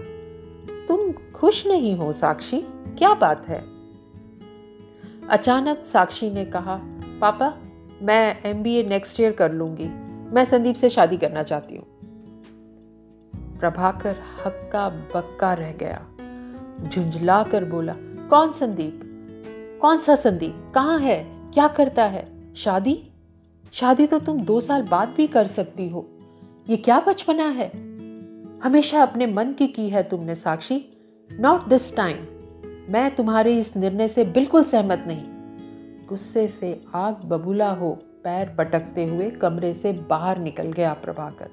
A: तुम खुश नहीं हो साक्षी? क्या बात है? अचानक साक्षी ने कहा, पापा, मैं M B A next year कर लूँगी। मैं संदीप से शादी करना चाहती हूँ. प्रभाकर हक्का बक्का रह गया। झुंझला कर बोला, कौन संदीप? कौन सा संदीप? कहाँ है? क्या करता है? शादी? शादी तो तुम दो साल बाद भी कर सकती हो। ये क्या बचपना है? हमेशा अपने मन की की है तुमने, साक्षी। नॉट दिस टाइम मैं तुम्हारे इस निर्णय से बिल्कुल सहमत नहीं। गुस्से से आग बबूला हो पैर पटकते हुए कमरे से बाहर निकल गया प्रभाकर।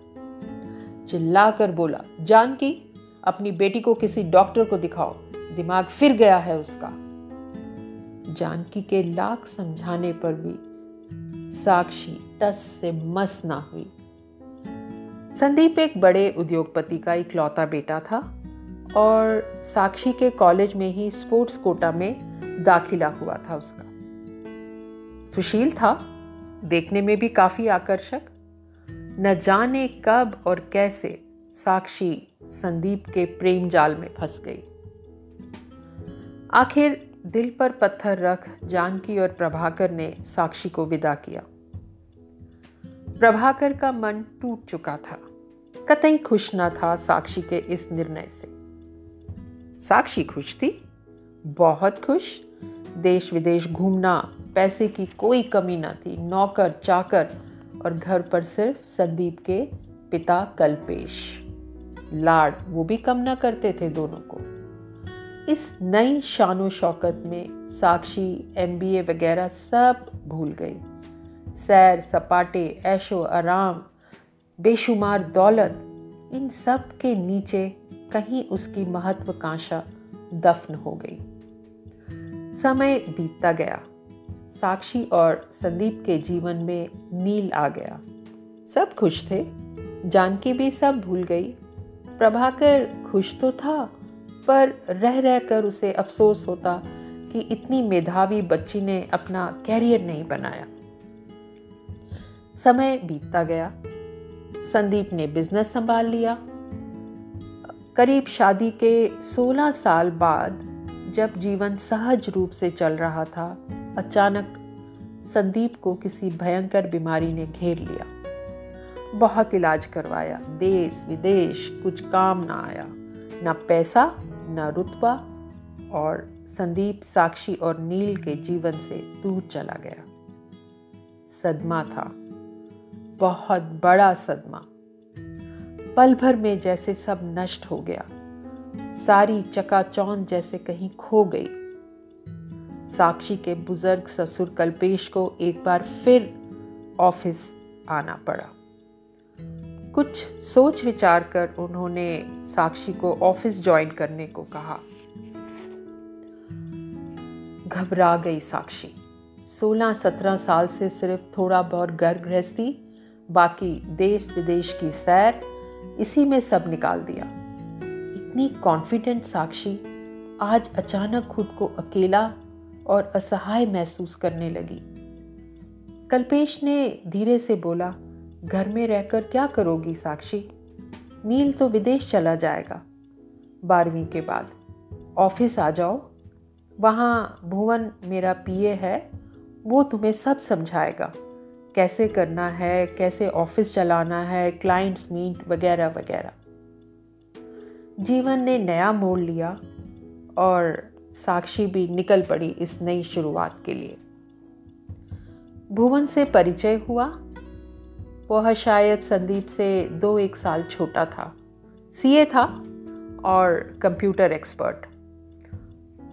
A: चिल्लाकर बोला, जानकी, अपनी बेटी को किसी डॉक्टर को दिखाओ। दिमाग फिर गया है उसका। जानकी के लाख समझाने पर भी साक्षी टस से मस ना हुई। संदीप एक बड़े उद्योगपति का इकलौता बेटा था और साक्षी के कॉलेज में ही स्पोर्ट्स कोटा में दाखिला हुआ था उसका। सुशील था, देखने में भी काफ़ी आकर्षक। न जाने कब और कैसे साक्षी संदीप के प्रेम जाल में फंस गई। आखिर दिल पर पत्थर रख जानकी और प्रभाकर ने साक्षी को विदा किया। प्रभाकर का मन टूट चुका था। कतई खुश न था साक्षी के इस निर्णय से। साक्षी खुश थी? बहुत खुश। देश विदेश घूमना, पैसे की कोई कमी न थी। नौकर, चाकर और घर पर सिर्फ़ संदीप के पिता कल्पेश। लाड वो भी कम न करते थे दोनों को। इस नई शान शौकत में साक्षी एमबीए वगैरह सब भूल गई। सैर, सपाटे, ऐशो, आराम, बेशुमार दौलत, इन सब के नीचे कहीं उसकी महत्वाकांक्षा दफन हो गई। समय बीतता गया। साक्षी और संदीप के जीवन में नील आ गया। सब खुश थे। जानकी भी सब भूल गई। प्रभाकर खुश तो था। पर रह रह कर उसे अफसोस होता कि इतनी मेधावी बच्ची ने अपना कैरियर नहीं बनाया। समय बीतता गया। संदीप ने बिज़नेस संभाल लिया। करीब शादी के 16 साल बाद जब जीवन सहज रूप से चल रहा था, अचानक संदीप को किसी भयंकर बीमारी ने घेर लिया। बहुत इलाज करवाया। देश विदेश कुछ काम ना आया। ना पैसा ना रुतबा और संदीप, साक्षी और नील के जीवन से दूर चला गया। सदमा था। बहुत बड़ा सदमा। पल भर में जैसे सब नष्ट हो गया। सारी चकाचौंध जैसे कहीं खो गई। साक्षी के बुज़ुर्ग ससुर कल्पेश को एक बार फिर ऑफ़िस आना पड़ा। कुछ सोच विचार कर उन्होंने साक्षी को ऑफ़िस ज्वाइन करने को कहा। घबरा गई साक्षी। 16-17 साल से सिर्फ़ थोड़ा बहुत घर गृहस्थी बाकी देश विदेश की सैर, इसी में सब निकाल दिया। इतनी कॉन्फिडेंट साक्षी आज अचानक खुद को अकेला और असहाय महसूस करने लगी। कल्पेश ने धीरे से बोला घर में रहकर क्या करोगी साक्षी? नील तो विदेश चला जाएगा। बारहवीं के बाद। ऑफ़िस आ जाओ। वहाँ भुवन मेरा पीए है, वो तुम्हें सब समझाएगा। कैसे करना है, कैसे ऑफ़िस चलाना है क्लाइंट्स मीट वगैरह वगैरह। जीवन ने नया मोड़ लिया और साक्षी भी निकल पड़ी इस नई शुरुआत के लिए। भुवन से परिचय हुआ। वह शायद संदीप से दो एक साल छोटा था। सीए था और कंप्यूटर एक्सपर्ट।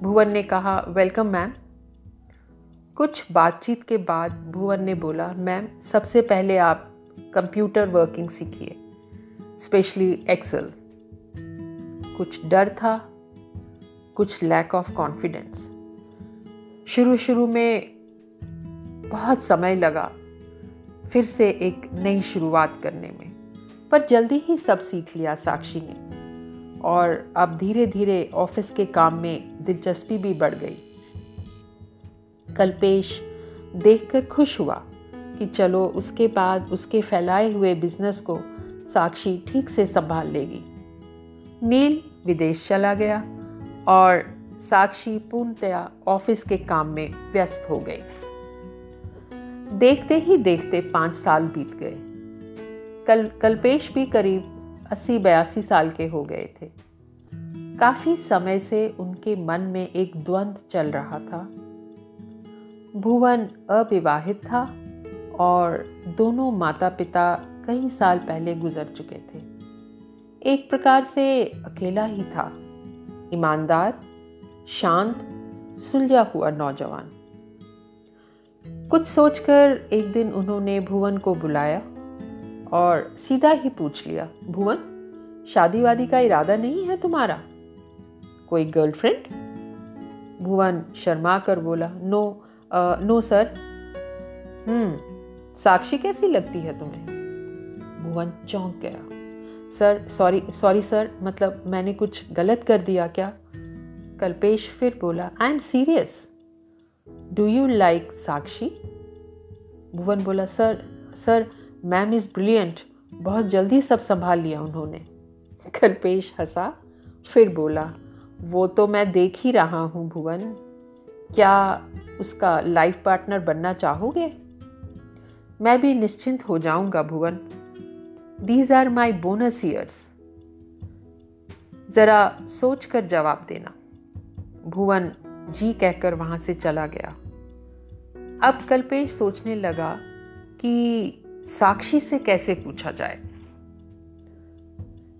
A: भुवन ने कहा, वेलकम मैम। कुछ बातचीत के बाद भुवन ने बोला, मैम, सबसे पहले आप कंप्यूटर वर्किंग सीखिए, स्पेशली एक्सेल। कुछ डर था, कुछ लैक ऑफ़ कॉन्फिडेंस शुरू शुरू में बहुत समय लगा। फिर से एक नई शुरुआत करने में। पर जल्दी ही सब सीख लिया साक्षी ने। और अब धीरे धीरे ऑफ़िस के काम में दिलचस्पी भी बढ़ गई। कल्पेश देखकर खुश हुआ कि चलो उसके बाद उसके फैलाए हुए बिज़नेस को साक्षी ठीक से संभाल लेगी। नील विदेश चला गया और साक्षी पूर्णतया ऑफ़िस के काम में व्यस्त हो गई। देखते ही देखते पाँच साल बीत गए। कल, कल्पेश भी करीब अस्सी बयासी साल के हो गए थे। काफ़ी समय से उनके मन में एक द्वंद चल रहा था। भुवन अविवाहित था और दोनों माता पिता कई साल पहले गुजर चुके थे। एक प्रकार से अकेला ही था। ईमानदार, शांत, सुलझा हुआ नौजवान। कुछ सोचकर एक दिन उन्होंने भुवन को बुलाया और सीधा ही पूछ लिया भुवन शादी वादी का इरादा नहीं है तुम्हारा? कोई गर्लफ्रेंड भुवन शर्मा कर बोला no ah, no sir hmm Sakshi कैसी लगती है तुम्हें? भुवन चौंक गया सर सॉरी सॉरी सर मतलब मैंने कुछ गलत कर दिया क्या? कल्पेश फिर बोला I am serious do you like Sakshi Bhuvan बोला, sir sir ma'am is brilliant बहुत जल्दी सब संभाल लिया उन्होंने. कल्पेश हंसा, फिर बोला, वो तो मैं देख ही रहा हूँ भुवन. क्या उसका लाइफ पार्टनर बनना चाहोगे? मैं भी निश्चिंत हो जाऊँगा Bhuvan. These are my bonus years जरा सोच कर जवाब देना। भुवन जी कहकर वहाँ से चला गया। अब कल्पेश सोचने लगा कि साक्षी से कैसे पूछा जाए।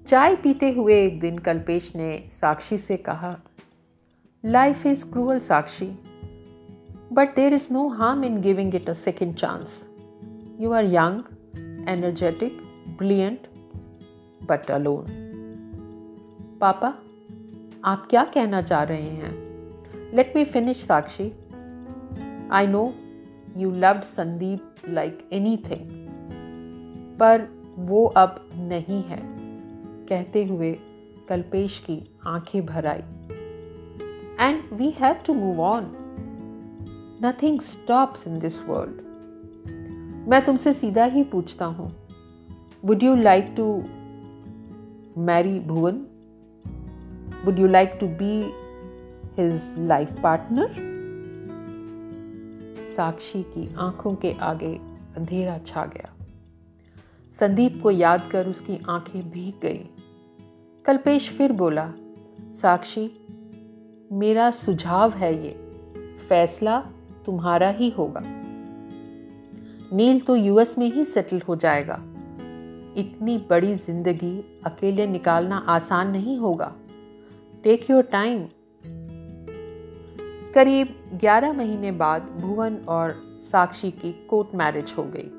A: चाय पीते हुए एक दिन कल्पेश ने साक्षी से कहा life is cruel Sakshi but there is no harm in giving it a second chance you are young energetic brilliant but alone पापा, आप क्या कहना चाह रहे हैं? Let me finish Sakshi. I know you loved Sandeep like anything पर वो अब नहीं है। कहते हुए कल्पेश की आँखें भर आई। And we have to move on nothing stops in this world मैं तुमसे सीधा ही पूछता हूँ। Would you like to marry Bhuvan? Would you like to be his life partner Sakshi की आँखों के आगे अंधेरा छा गया। संदीप को याद कर उसकी आँखें भीग गई। कल्पेश फिर बोला, साक्षी, मेरा सुझाव है ये, फैसला तुम्हारा ही होगा। नील तो यूएस में ही सेटल हो जाएगा। इतनी बड़ी ज़िंदगी अकेले निकालना आसान नहीं होगा। टेक योर टाइम करीब 11 महीने बाद भुवन और साक्षी की कोर्ट मैरिज हो गई।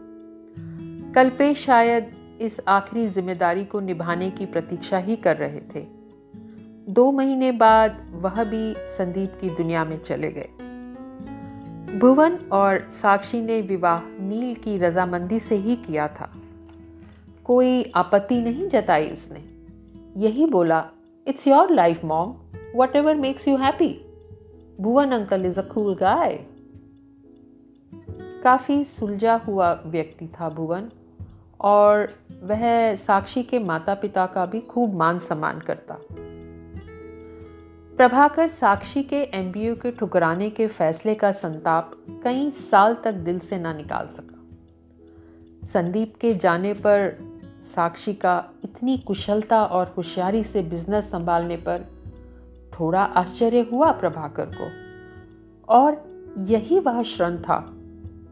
A: कल्पेश शायद इस आखिरी ज़िम्मेदारी को निभाने की प्रतीक्षा ही कर रहे थे। दो महीने बाद वह भी संदीप की दुनिया में चले गए। भुवन और साक्षी ने विवाह नील की रजामंदी से ही किया था। कोई आपत्ति नहीं जताई उसने। यही बोला it's your life mom whatever makes you happy Bhuvan uncle is a cool guy काफ़ी सुलझा हुआ व्यक्ति था भुवन और वह साक्षी के माता पिता का भी खूब मान सम्मान करता। प्रभाकर साक्षी के एमबीए के ठुकराने के फैसले का संताप कई साल तक दिल से ना निकाल सका। संदीप के जाने पर साक्षी का इतनी कुशलता और होशियारी से बिज़नेस संभालने पर थोड़ा आश्चर्य हुआ प्रभाकर को। और यही वह क्षण था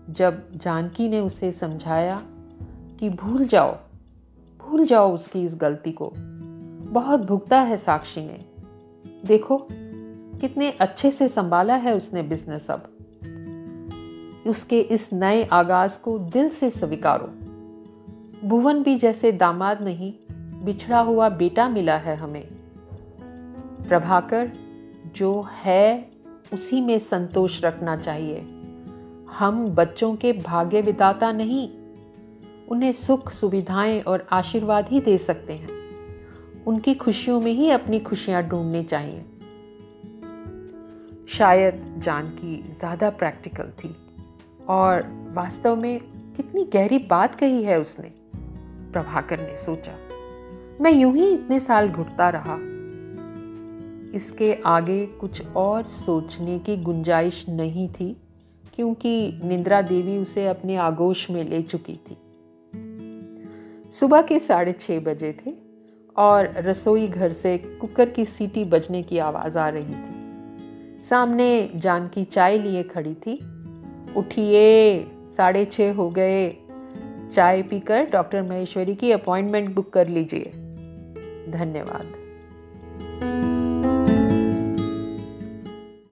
A: जब जानकी ने उसे समझाया कि भूल जाओ भूल जाओ उसकी इस गलती को। बहुत भुगता है साक्षी ने। देखो, कितने अच्छे से संभाला है उसने बिज़नेस अब। उसके इस नए आगाज़ को दिल से स्वीकारो। भुवन भी जैसे दामाद नहीं, बिछड़ा हुआ बेटा मिला है हमें। प्रभाकर, जो है, उसी में संतोष रखना चाहिए। हम बच्चों के भाग्य विदाता नहीं। उन्हें सुख, सुविधाएँ और आशीर्वाद ही दे सकते हैं। उनकी खुशियों में ही अपनी खुशियाँ ढूंढनी चाहिए। शायद जानकी ज़्यादा प्रैक्टिकल थी और वास्तव में कितनी गहरी बात कही है उसने। प्रभाकर ने सोचा, मैं यूँ ही इतने साल घुटता रहा। इसके आगे कुछ और सोचने की गुंजाइश नहीं थी, क्योंकि निंद्रा देवी उसे अपने आगोश में ले चुकी थी। सुबह के साढ़े छः बजे थे और रसोई घर से कुकर की सीटी बजने की आवाज़ आ रही थी। सामने जानकी चाय लिए खड़ी थी। उठिए, साढ़े छः हो गए। चाय पीकर डॉक्टर महेश्वरी की अपॉइंटमेंट बुक कर लीजिए। धन्यवाद।